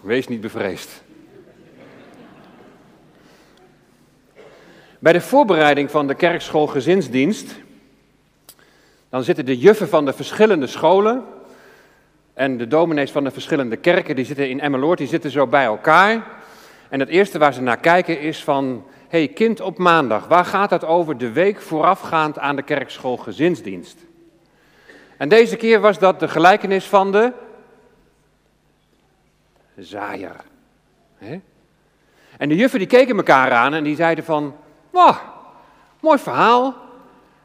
Wees niet bevreesd. Bij de voorbereiding van de kerkschool gezinsdienst, dan zitten de juffen van de verschillende scholen en de dominees van de verschillende kerken, die zitten in Emmeloord, die zitten zo bij elkaar. En het eerste waar ze naar kijken is van, hey kind op maandag, waar gaat het over de week voorafgaand aan de kerkschool gezinsdienst? En deze keer was dat de gelijkenis van de zaaier. En de juffen die keken elkaar aan en die zeiden van, wow, mooi verhaal,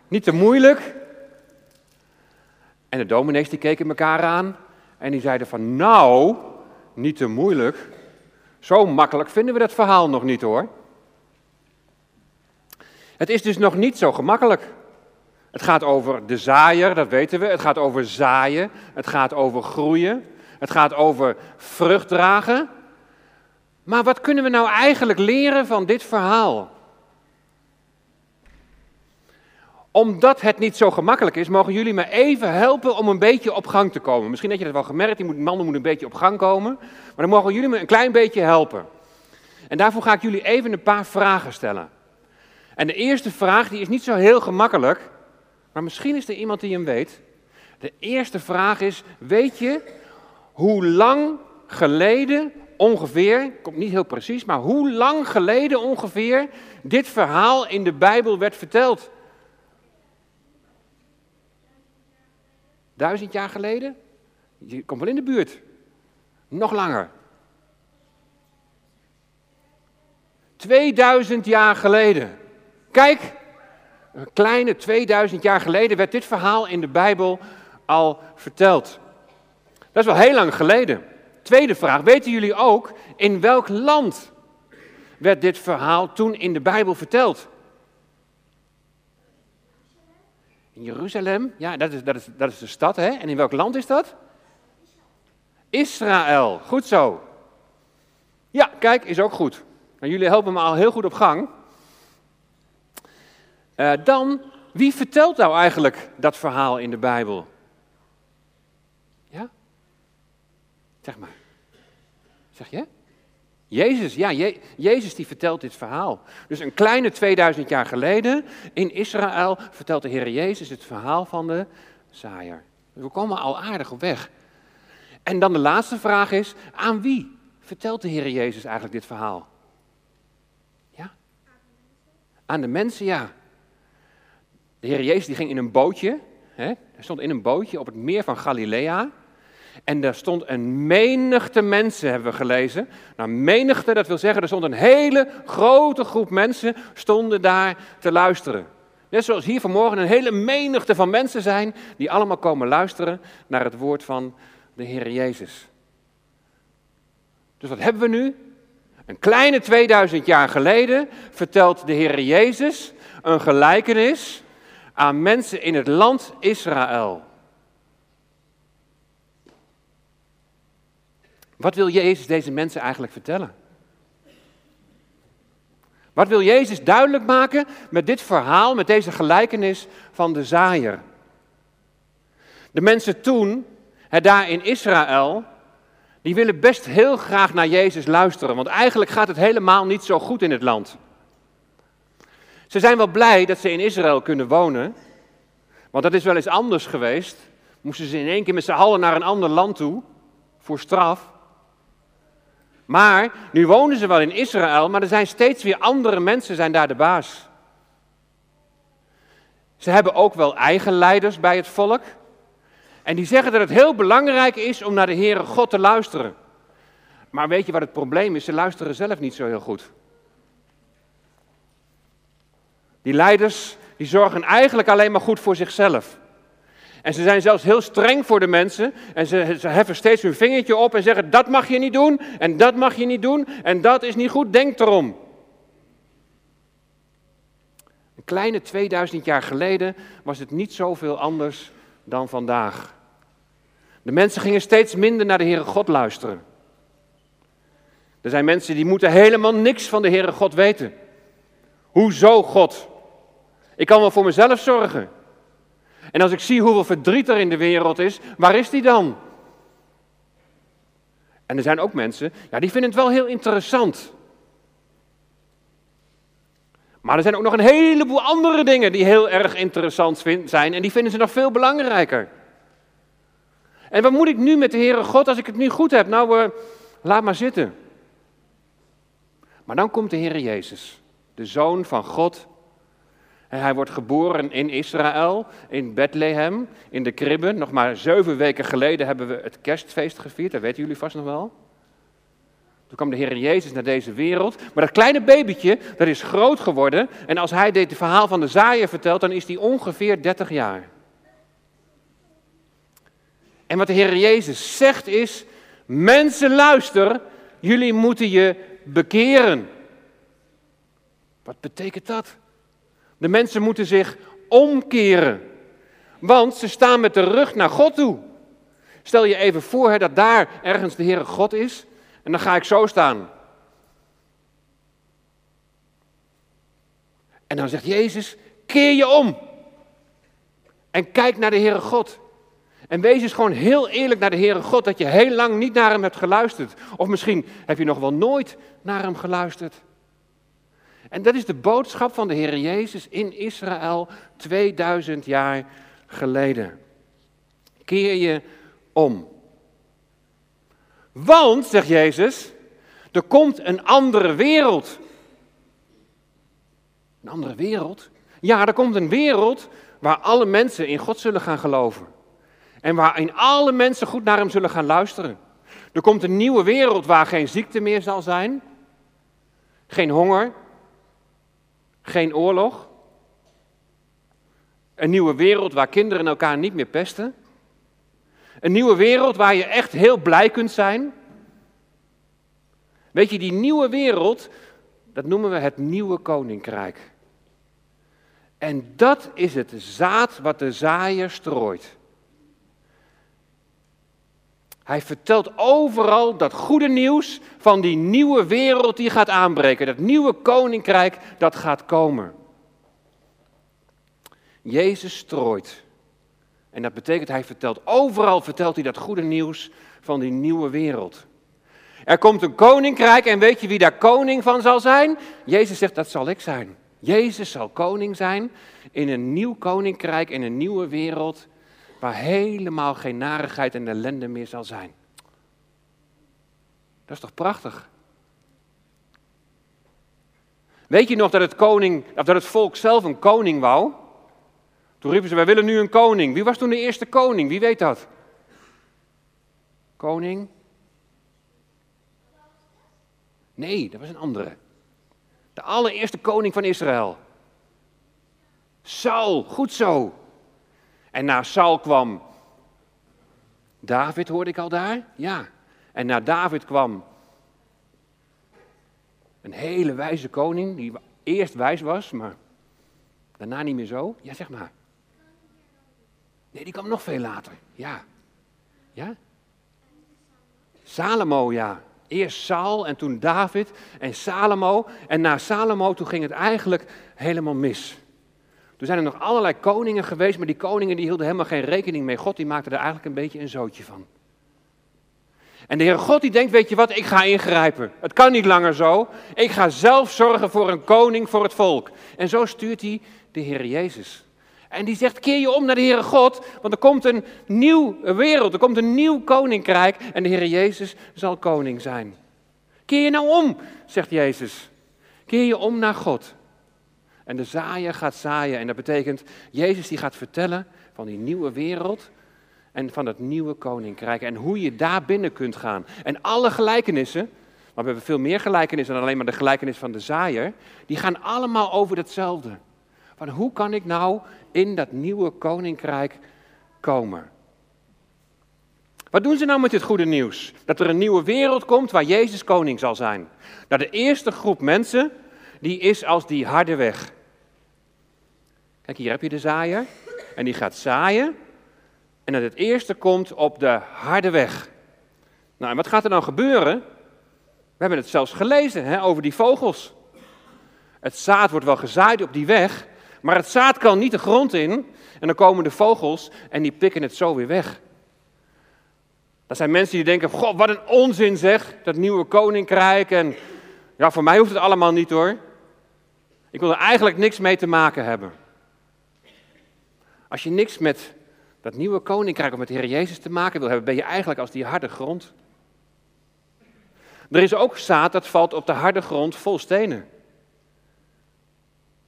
niet te moeilijk. En de dominees die keken elkaar aan en die zeiden van, nou, niet te moeilijk. Zo makkelijk vinden we dat verhaal nog niet hoor. Het is dus nog niet zo gemakkelijk. Het gaat over de zaaier, dat weten we. Het gaat over zaaien. Het gaat over groeien. Het gaat over vrucht dragen. Maar wat kunnen we nou eigenlijk leren van dit verhaal? Omdat het niet zo gemakkelijk is, mogen jullie me even helpen om een beetje op gang te komen. Misschien heb je dat wel gemerkt, die mannen moeten een beetje op gang komen. Maar dan mogen jullie me een klein beetje helpen. En daarvoor ga ik jullie even een paar vragen stellen. En de eerste vraag, die is niet zo heel gemakkelijk, maar misschien is er iemand die hem weet. De eerste vraag is, weet je hoe lang geleden ongeveer, komt niet heel precies, maar hoe lang geleden ongeveer dit verhaal in de Bijbel werd verteld? Duizend jaar geleden? Je komt wel in de buurt. Nog langer. 2000 jaar geleden. Kijk, een kleine 2000 jaar geleden werd dit verhaal in de Bijbel al verteld. Dat is wel heel lang geleden. Tweede vraag, weten jullie ook in welk land werd dit verhaal toen in de Bijbel verteld? In Jeruzalem, ja, dat is, dat, is, dat is de stad, hè? En in welk land is dat? Israël, goed zo. Ja, kijk, is ook goed. En jullie helpen me al heel goed op gang. Uh, dan, wie vertelt nou eigenlijk dat verhaal in de Bijbel? Ja? Zeg maar. Zeg je? Jezus, ja, Je Jezus die vertelt dit verhaal. Dus een kleine 2000 jaar geleden in Israël vertelt de Heer Jezus het verhaal van de zaaier. We komen al aardig op weg. En dan de laatste vraag is, aan wie vertelt de Heer Jezus eigenlijk dit verhaal? Ja? Aan de mensen, ja. De Heer Jezus die ging in een bootje, hè? hij stond in een bootje op het meer van Galilea. En daar stond een menigte mensen, hebben we gelezen. Nou, menigte, dat wil zeggen, er stond een hele grote groep mensen stonden daar te luisteren. Net zoals hier vanmorgen een hele menigte van mensen zijn die allemaal komen luisteren naar het woord van de Heer Jezus. Dus wat hebben we nu? Een kleine 2000 jaar geleden vertelt de Heer Jezus een gelijkenis aan mensen in het land Israël. Wat wil Jezus deze mensen eigenlijk vertellen? Wat wil Jezus duidelijk maken met dit verhaal, met deze gelijkenis van de zaaier? De mensen toen, daar in Israël, die willen best heel graag naar Jezus luisteren, want eigenlijk gaat het helemaal niet zo goed in het land. Ze zijn wel blij dat ze in Israël kunnen wonen, want dat is wel eens anders geweest. Moesten ze in één keer met z'n allen naar een ander land toe, voor straf. Maar nu wonen ze wel in Israël, maar er zijn steeds weer andere mensen zijn daar de baas. Ze hebben ook wel eigen leiders bij het volk. En die zeggen dat het heel belangrijk is om naar de Heere God te luisteren. Maar weet je wat het probleem is? Ze luisteren zelf niet zo heel goed. Die leiders die zorgen eigenlijk alleen maar goed voor zichzelf. En ze zijn zelfs heel streng voor de mensen. En ze, ze heffen steeds hun vingertje op en zeggen: dat mag je niet doen. En dat mag je niet doen. En dat is niet goed. Denk erom. Een kleine 2000 jaar geleden was het niet zoveel anders dan vandaag. De mensen gingen steeds minder naar de Heere God luisteren. Er zijn mensen die moeten helemaal niks van de Heere God weten. Hoezo God? Ik kan wel voor mezelf zorgen. En als ik zie hoeveel verdriet er in de wereld is, waar is die dan? En er zijn ook mensen, ja, die vinden het wel heel interessant. Maar er zijn ook nog een heleboel andere dingen die heel erg interessant zijn en die vinden ze nog veel belangrijker. En wat moet ik nu met de Heere God als ik het nu goed heb? Nou, uh, laat maar zitten. Maar dan komt de Heere Jezus, de Zoon van God. Hij wordt geboren in Israël, in Bethlehem, in de kribbe. Nog maar zeven weken geleden hebben we het kerstfeest gevierd, dat weten jullie vast nog wel. Toen kwam de Heer Jezus naar deze wereld. Maar dat kleine babytje, dat is groot geworden. En als hij dit verhaal van de zaaier vertelt, dan is hij ongeveer 30 jaar. En wat de Heer Jezus zegt is, mensen luister, jullie moeten je bekeren. Wat betekent dat? De mensen moeten zich omkeren. Want ze staan met de rug naar God toe. Stel je even voor hè, dat daar ergens de Heere God is. En dan ga ik zo staan. En dan zegt Jezus, keer je om. En kijk naar de Heere God. En wees eens gewoon heel eerlijk naar de Heere God dat je heel lang niet naar hem hebt geluisterd. Of misschien heb je nog wel nooit naar hem geluisterd. En dat is de boodschap van de Heer Jezus in Israël 2000 jaar geleden. Keer je om. Want, zegt Jezus, er komt een andere wereld. Een andere wereld? Ja, er komt een wereld waar alle mensen in God zullen gaan geloven. En waarin alle mensen goed naar Hem zullen gaan luisteren. Er komt een nieuwe wereld waar geen ziekte meer zal zijn. Geen honger. Geen oorlog. Een nieuwe wereld waar kinderen elkaar niet meer pesten. Een nieuwe wereld waar je echt heel blij kunt zijn. Weet je, die nieuwe wereld, dat noemen we het nieuwe koninkrijk. En dat is het zaad wat de zaaier strooit. Hij vertelt overal dat goede nieuws van die nieuwe wereld die gaat aanbreken. Dat nieuwe koninkrijk dat gaat komen. Jezus strooit. En dat betekent, hij vertelt overal vertelt hij dat goede nieuws van die nieuwe wereld. Er komt een koninkrijk en weet je wie daar koning van zal zijn? Jezus zegt, dat zal ik zijn. Jezus zal koning zijn in een nieuw koninkrijk, in een nieuwe wereld waar helemaal geen narigheid en ellende meer zal zijn. Dat is toch prachtig? Weet je nog dat het, koning, of dat het volk zelf een koning wou? Toen riepen ze, wij willen nu een koning. Wie was toen de eerste koning? Wie weet dat? Koning? Nee, dat was een andere. De allereerste koning van Israël. Saul, goed zo. En na Saul kwam David, hoorde ik al daar? Ja. En na David kwam een hele wijze koning, die eerst wijs was, maar daarna niet meer zo. Ja, zeg maar. Nee, die kwam nog veel later. Ja. Ja? Salomo, ja. Eerst Saul en toen David en Salomo. En na Salomo, toen ging het eigenlijk helemaal mis. Er zijn er nog allerlei koningen geweest, maar die koningen die hielden helemaal geen rekening mee. God die maakte er eigenlijk een beetje een zootje van. En de Heer God die denkt, weet je wat, ik ga ingrijpen. Het kan niet langer zo. Ik ga zelf zorgen voor een koning voor het volk. En zo stuurt hij de Heer Jezus. En die zegt, keer je om naar de Heere God, want er komt een nieuwe wereld, er komt een nieuw koninkrijk en de Heer Jezus zal koning zijn. Keer je nou om, zegt Jezus. Keer je om naar God. En de zaaier gaat zaaien. En dat betekent, Jezus die gaat vertellen van die nieuwe wereld en van het nieuwe koninkrijk. En hoe je daar binnen kunt gaan. En alle gelijkenissen, maar we hebben veel meer gelijkenissen dan alleen maar de gelijkenis van de zaaier. Die gaan allemaal over hetzelfde. Van hoe kan ik nou in dat nieuwe koninkrijk komen? Wat doen ze nou met dit goede nieuws? Dat er een nieuwe wereld komt waar Jezus koning zal zijn. Dat de eerste groep mensen die is als die harde weg. Kijk, hier heb je de zaaier. En die gaat zaaien. En het eerste komt op de harde weg. Nou, en wat gaat er dan gebeuren? We hebben het zelfs gelezen hè, over die vogels. Het zaad wordt wel gezaaid op die weg, maar het zaad kan niet de grond in. En dan komen de vogels en die pikken het zo weer weg. Dat zijn mensen die denken, god, wat een onzin zeg, dat nieuwe koninkrijk. En ja, voor mij hoeft het allemaal niet hoor. Ik wil er eigenlijk niks mee te maken hebben. Als je niks met dat nieuwe koninkrijk of met de Heer Jezus te maken wil hebben, ben je eigenlijk als die harde grond. Er is ook zaad dat valt op de harde grond vol stenen.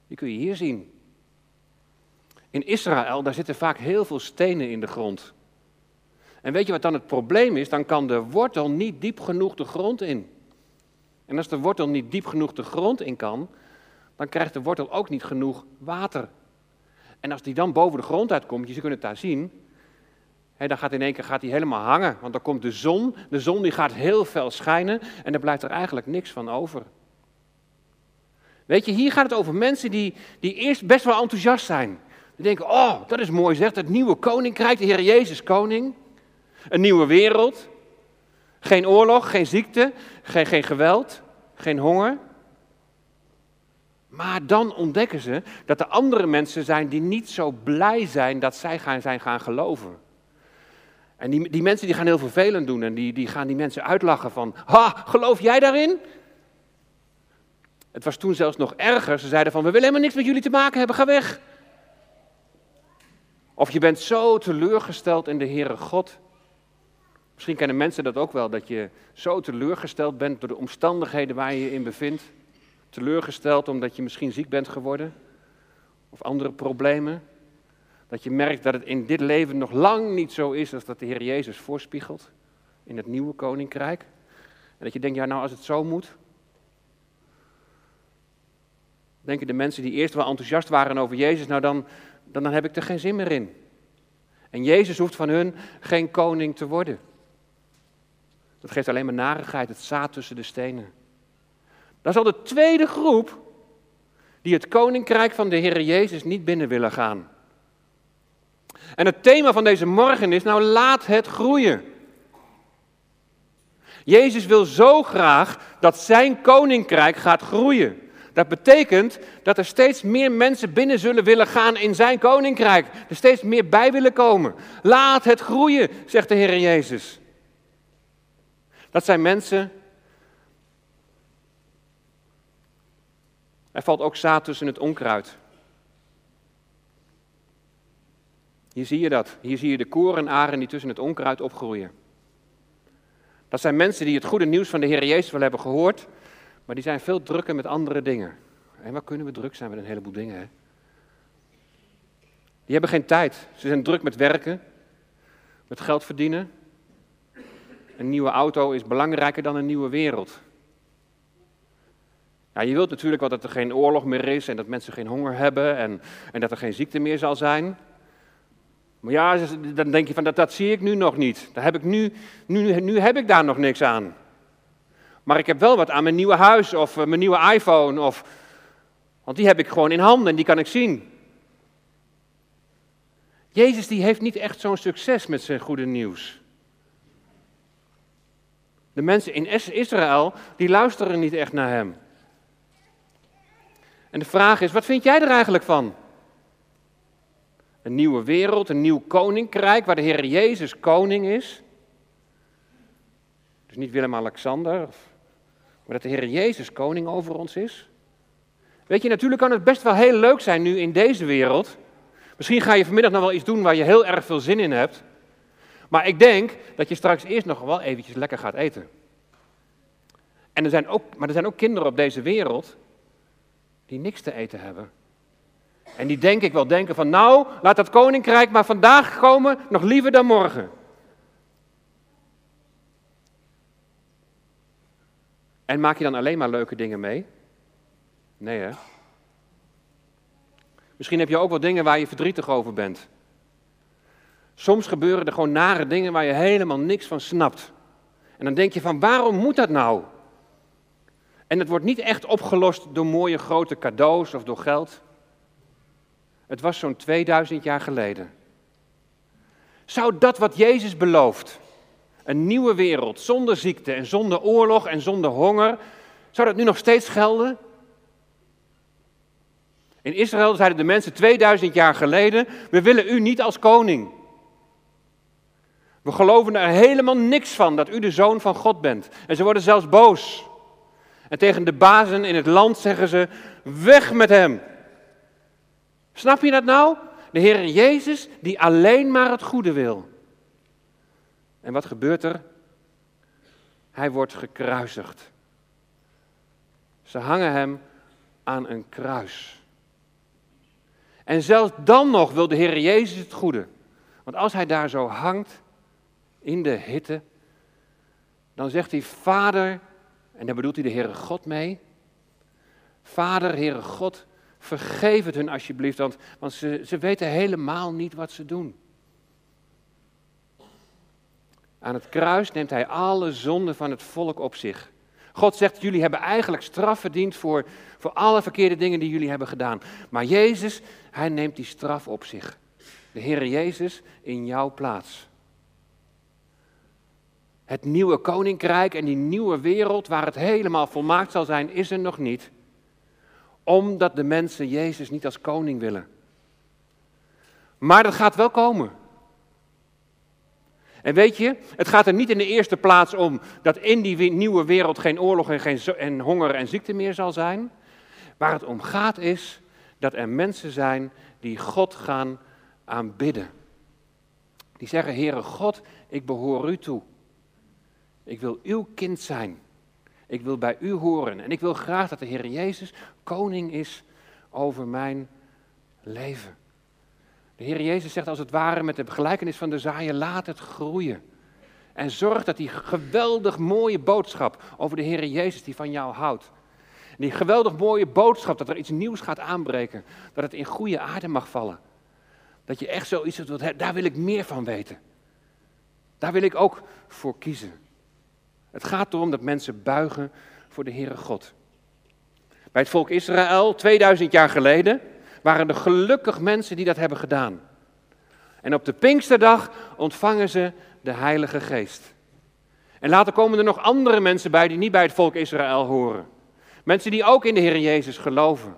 Die kun je hier zien. In Israël, daar zitten vaak heel veel stenen in de grond. En weet je wat dan het probleem is? Dan kan de wortel niet diep genoeg de grond in. En als de wortel niet diep genoeg de grond in kan, dan krijgt de wortel ook niet genoeg water. En als die dan boven de grond uitkomt, je kunt het daar zien, dan gaat in één keer gaat die helemaal hangen. Want dan komt de zon, de zon die gaat heel fel schijnen en dan blijft er eigenlijk niks van over. Weet je, hier gaat het over mensen die, die eerst best wel enthousiast zijn. Die denken, oh, dat is mooi zegt, het nieuwe koninkrijk, de Heer Jezus koning. Een nieuwe wereld. Geen oorlog, geen ziekte, geen, geen geweld, geen honger. Maar dan ontdekken ze dat er andere mensen zijn die niet zo blij zijn dat zij gaan, zijn gaan geloven. En die, die mensen die gaan heel vervelend doen en die, die gaan die mensen uitlachen van, ha, geloof jij daarin? Het was toen zelfs nog erger. Ze zeiden van, we willen helemaal niks met jullie te maken hebben, ga weg. Of je bent zo teleurgesteld in de Heere God. Misschien kennen mensen dat ook wel, dat je zo teleurgesteld bent door de omstandigheden waar je je in bevindt. Teleurgesteld omdat je misschien ziek bent geworden of andere problemen. Dat je merkt dat het in dit leven nog lang niet zo is als dat de Heer Jezus voorspiegelt in het nieuwe koninkrijk. En dat je denkt, ja nou als het zo moet. Denken de mensen die eerst wel enthousiast waren over Jezus, nou dan, dan, dan heb ik er geen zin meer in. En Jezus hoeft van hun geen koning te worden. Dat geeft alleen maar narigheid, het zaad tussen de stenen. Dat is al de tweede groep die het koninkrijk van de Heer Jezus niet binnen willen gaan. En het thema van deze morgen is, nou laat het groeien. Jezus wil zo graag dat zijn koninkrijk gaat groeien. Dat betekent dat er steeds meer mensen binnen zullen willen gaan in zijn koninkrijk. Er steeds meer bij willen komen. Laat het groeien, zegt de Heer Jezus. Dat zijn mensen. Er valt ook zaad tussen het onkruid. Hier zie je dat. Hier zie je de korenaren die tussen het onkruid opgroeien. Dat zijn mensen die het goede nieuws van de Heer Jezus wel hebben gehoord, maar die zijn veel drukker met andere dingen. En waar kunnen we druk zijn met een heleboel dingen? Hè? Die hebben geen tijd. Ze zijn druk met werken, met geld verdienen. Een nieuwe auto is belangrijker dan een nieuwe wereld. Ja, je wilt natuurlijk wel dat er geen oorlog meer is en dat mensen geen honger hebben en, en dat er geen ziekte meer zal zijn. Maar ja, dan denk je van dat, dat zie ik nu nog niet. Daar heb ik nu, nu, nu heb ik daar nog niks aan. Maar ik heb wel wat aan mijn nieuwe huis of eh, mijn nieuwe iPhone. Of, want die heb ik gewoon in handen en die kan ik zien. Jezus die heeft niet echt zo'n succes met zijn goede nieuws. De mensen in Israël, die luisteren niet echt naar hem. En de vraag is, wat vind jij er eigenlijk van? Een nieuwe wereld, een nieuw koninkrijk waar de Heer Jezus koning is. Dus niet Willem-Alexander, maar dat de Heer Jezus koning over ons is. Weet je, natuurlijk kan het best wel heel leuk zijn nu in deze wereld. Misschien ga je vanmiddag nog wel iets doen waar je heel erg veel zin in hebt. Maar ik denk dat je straks eerst nog wel eventjes lekker gaat eten. En er zijn ook, maar er zijn ook kinderen op deze wereld die niks te eten hebben. En die denk ik wel denken van nou, laat dat koninkrijk maar vandaag komen, nog liever dan morgen. En maak je dan alleen maar leuke dingen mee? Nee hè? Misschien heb je ook wel dingen waar je verdrietig over bent. Soms gebeuren er gewoon nare dingen waar je helemaal niks van snapt. En dan denk je van waarom moet dat nou? En het wordt niet echt opgelost door mooie grote cadeaus of door geld. Het was zo'n 2000 jaar geleden. Zou dat wat Jezus belooft, een nieuwe wereld zonder ziekte en zonder oorlog en zonder honger, zou dat nu nog steeds gelden? In Israël zeiden de mensen 2000 jaar geleden: We willen u niet als koning. We geloven er helemaal niks van dat u de zoon van God bent. En ze worden zelfs boos. En tegen de bazen in het land zeggen ze: weg met hem. Snap je dat nou? De Heer Jezus die alleen maar het goede wil. En wat gebeurt er? Hij wordt gekruisigd. Ze hangen hem aan een kruis. En zelfs dan nog wil de Heer Jezus het goede. Want als hij daar zo hangt, in de hitte, dan zegt hij, Vader, en daar bedoelt hij de Heere God mee. Vader, Heere God, vergeef het hun alsjeblieft, want, want ze, ze weten helemaal niet wat ze doen. Aan het kruis neemt hij alle zonden van het volk op zich. God zegt, jullie hebben eigenlijk straf verdiend voor, voor alle verkeerde dingen die jullie hebben gedaan. Maar Jezus, hij neemt die straf op zich. De Heere Jezus in jouw plaats. Het nieuwe koninkrijk en die nieuwe wereld waar het helemaal volmaakt zal zijn, is er nog niet. Omdat de mensen Jezus niet als koning willen. Maar dat gaat wel komen. En weet je, het gaat er niet in de eerste plaats om dat in die nieuwe wereld geen oorlog en, geen en honger en ziekte meer zal zijn. Waar het om gaat is dat er mensen zijn die God gaan aanbidden. Die zeggen, Heere God, ik behoor u toe. Ik wil uw kind zijn. Ik wil bij u horen. En ik wil graag dat de Heer Jezus koning is over mijn leven. De Heer Jezus zegt als het ware met de gelijkenis van de zaaier, laat het groeien. En zorg dat die geweldig mooie boodschap over de Heer Jezus die van jou houdt. Die geweldig mooie boodschap dat er iets nieuws gaat aanbreken. Dat het in goede aarde mag vallen. Dat je echt zoiets wilt, daar wil ik meer van weten. Daar wil ik ook voor kiezen. Het gaat erom dat mensen buigen voor de Heere God. Bij het volk Israël, 2000 jaar geleden, waren er gelukkig mensen die dat hebben gedaan. En op de Pinksterdag ontvangen ze de Heilige Geest. En later komen er nog andere mensen bij die niet bij het volk Israël horen. Mensen die ook in de Heer Jezus geloven.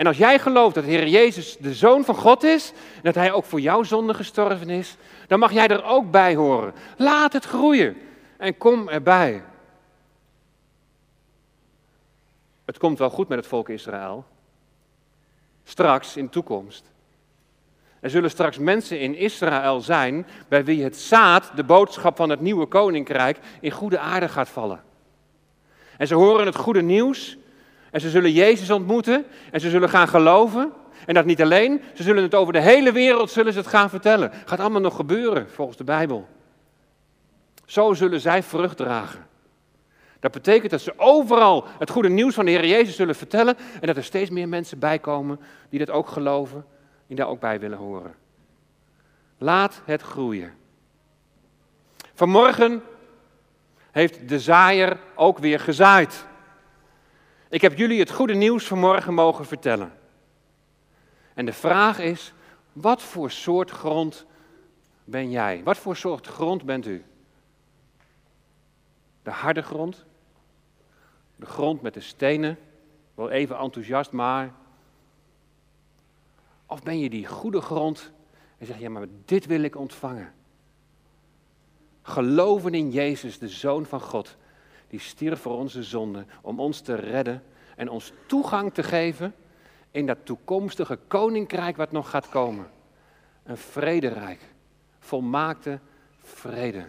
En als jij gelooft dat de Heer Jezus de Zoon van God is, en dat Hij ook voor jouw zonde gestorven is, dan mag jij er ook bij horen. Laat het groeien en kom erbij. Het komt wel goed met het volk Israël. Straks, in de toekomst. Er zullen straks mensen in Israël zijn bij wie het zaad, de boodschap van het nieuwe koninkrijk, in goede aarde gaat vallen. En ze horen het goede nieuws en ze zullen Jezus ontmoeten en ze zullen gaan geloven. En dat niet alleen, ze zullen het over de hele wereld zullen ze het gaan vertellen. Gaat allemaal nog gebeuren volgens de Bijbel. Zo zullen zij vrucht dragen. Dat betekent dat ze overal het goede nieuws van de Heer Jezus zullen vertellen en dat er steeds meer mensen bijkomen die dat ook geloven, die daar ook bij willen horen. Laat het groeien. Vanmorgen heeft de zaaier ook weer gezaaid. Ik heb jullie het goede nieuws vanmorgen mogen vertellen. En de vraag is, wat voor soort grond ben jij? Wat voor soort grond bent u? De harde grond? De grond met de stenen? Wel even enthousiast, maar. Of ben je die goede grond en zeg je, ja, maar dit wil ik ontvangen. Geloven in Jezus, de Zoon van God, die stierf voor onze zonden om ons te redden en ons toegang te geven in dat toekomstige koninkrijk wat nog gaat komen. Een vrederijk, volmaakte vrede.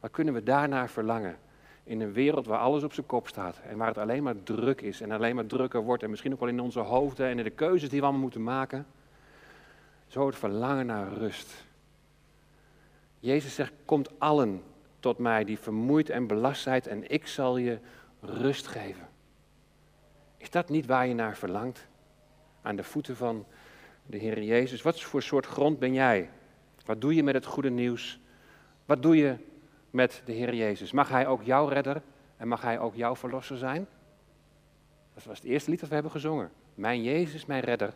Wat kunnen we daarnaar verlangen? In een wereld waar alles op zijn kop staat en waar het alleen maar druk is en alleen maar drukker wordt en misschien ook wel in onze hoofden en in de keuzes die we allemaal moeten maken. Zo het verlangen naar rust. Jezus zegt, komt allen tot mij die vermoeid en belast zijn en ik zal je rust geven. Is dat niet waar je naar verlangt? Aan de voeten van de Heer Jezus. Wat voor soort grond ben jij? Wat doe je met het goede nieuws? Wat doe je met de Heer Jezus? Mag Hij ook jouw redder en mag Hij ook jouw verlosser zijn? Dat was het eerste lied dat we hebben gezongen. Mijn Jezus, mijn redder.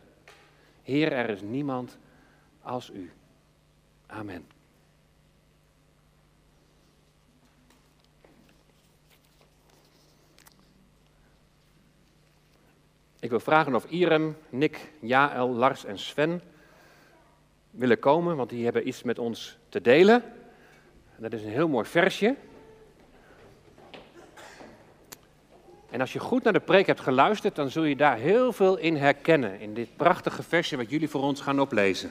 Heer, er is niemand als u. Amen. Ik wil vragen of Irem, Nick, Jaël, Lars en Sven willen komen, want die hebben iets met ons te delen. Dat is een heel mooi versje. En als je goed naar de preek hebt geluisterd, dan zul je daar heel veel in herkennen. In dit prachtige versje wat jullie voor ons gaan oplezen.